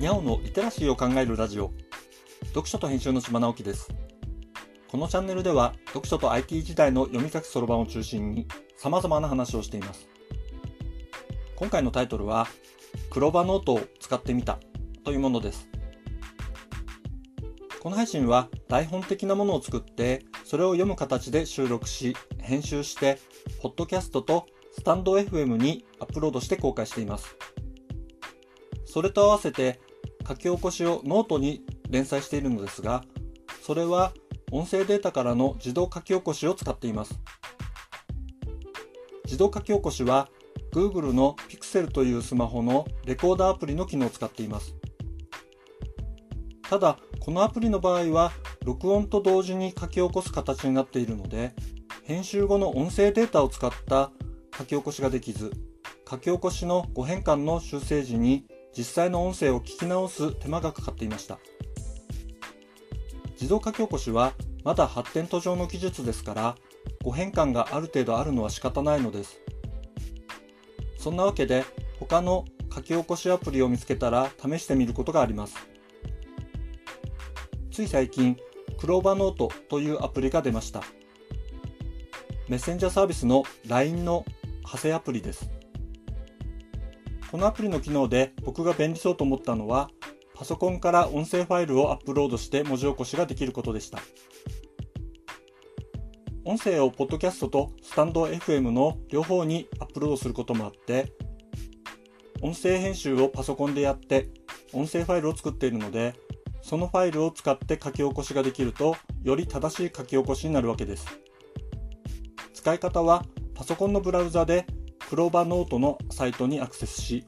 にゃおのリテラシーを考えるラジオ。読書と編集の島直樹です。このチャンネルでは読書と IT 時代の読み書きそろばんを中心に様々な話をしています。今回のタイトルは CLOVA Note を使ってみたというものです。この配信は台本的なものを作ってそれを読む形で収録し編集してポッドキャストとスタンド FM にアップロードして公開しています。それと合わせて書き起こしをノートに連載しているのですが、それは音声データからの自動書き起こしを使っています。自動書き起こしは Google の Pixel というスマホのレコーダーアプリの機能を使っています。ただ、このアプリの場合は録音と同時に書き起こす形になっているので、編集後の音声データを使った書き起こしができず、書き起こしの誤変換の修正時に実際の音声を聞き直す手間がかかっていました。自動書き起こしはまだ発展途上の技術ですから誤変換がある程度あるのは仕方ないのです。そんなわけで他の書き起こしアプリを見つけたら試してみることがあります。つい最近クローバーノートというアプリが出ました。メッセンジャーサービスの LINE の派生アプリです。このアプリの機能で僕が便利そうと思ったのは、パソコンから音声ファイルをアップロードして文字起こしができることでした。音声をポッドキャストとスタンド FM の両方にアップロードすることもあって、音声編集をパソコンでやって音声ファイルを作っているので、そのファイルを使って書き起こしができると、より正しい書き起こしになるわけです。使い方は、パソコンのブラウザで CLOVA Note のサイトにアクセスし、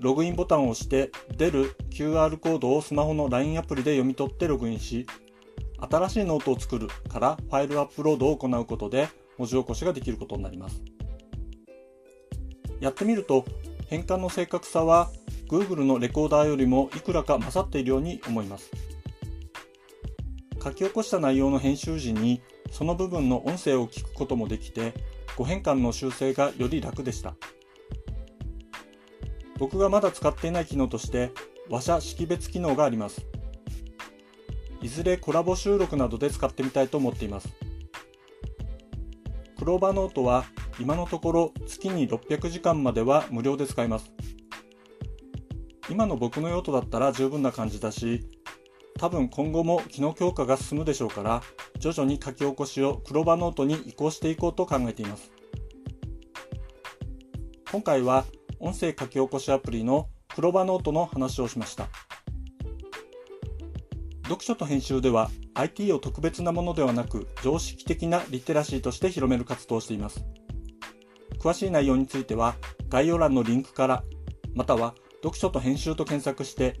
ログインボタンを押して出る QR コードをスマホの LINE アプリで読み取ってログインし、新しいノートを作るからファイルアップロードを行うことで文字起こしができることになります。やってみると変換の正確さは Google のレコーダーよりもいくらか勝っているように思います。書き起こした内容の編集時にその部分の音声を聞くこともできて誤変換の修正がより楽でした。僕がまだ使っていない機能として話者識別機能があります。いずれコラボ収録などで使ってみたいと思っています。クローバーノートは今のところ月に600時間までは無料で使えます。今の僕の用途だったら十分な感じだし、多分今後も機能強化が進むでしょうから、徐々に書き起こしをクローバーノートに移行していこうと考えています。今回は音声書き起こしアプリのクローバーノートの話をしました。読書と編集では IT を特別なものではなく常識的なリテラシーとして広める活動をしています。詳しい内容については概要欄のリンクからまたは読書と編集と検索して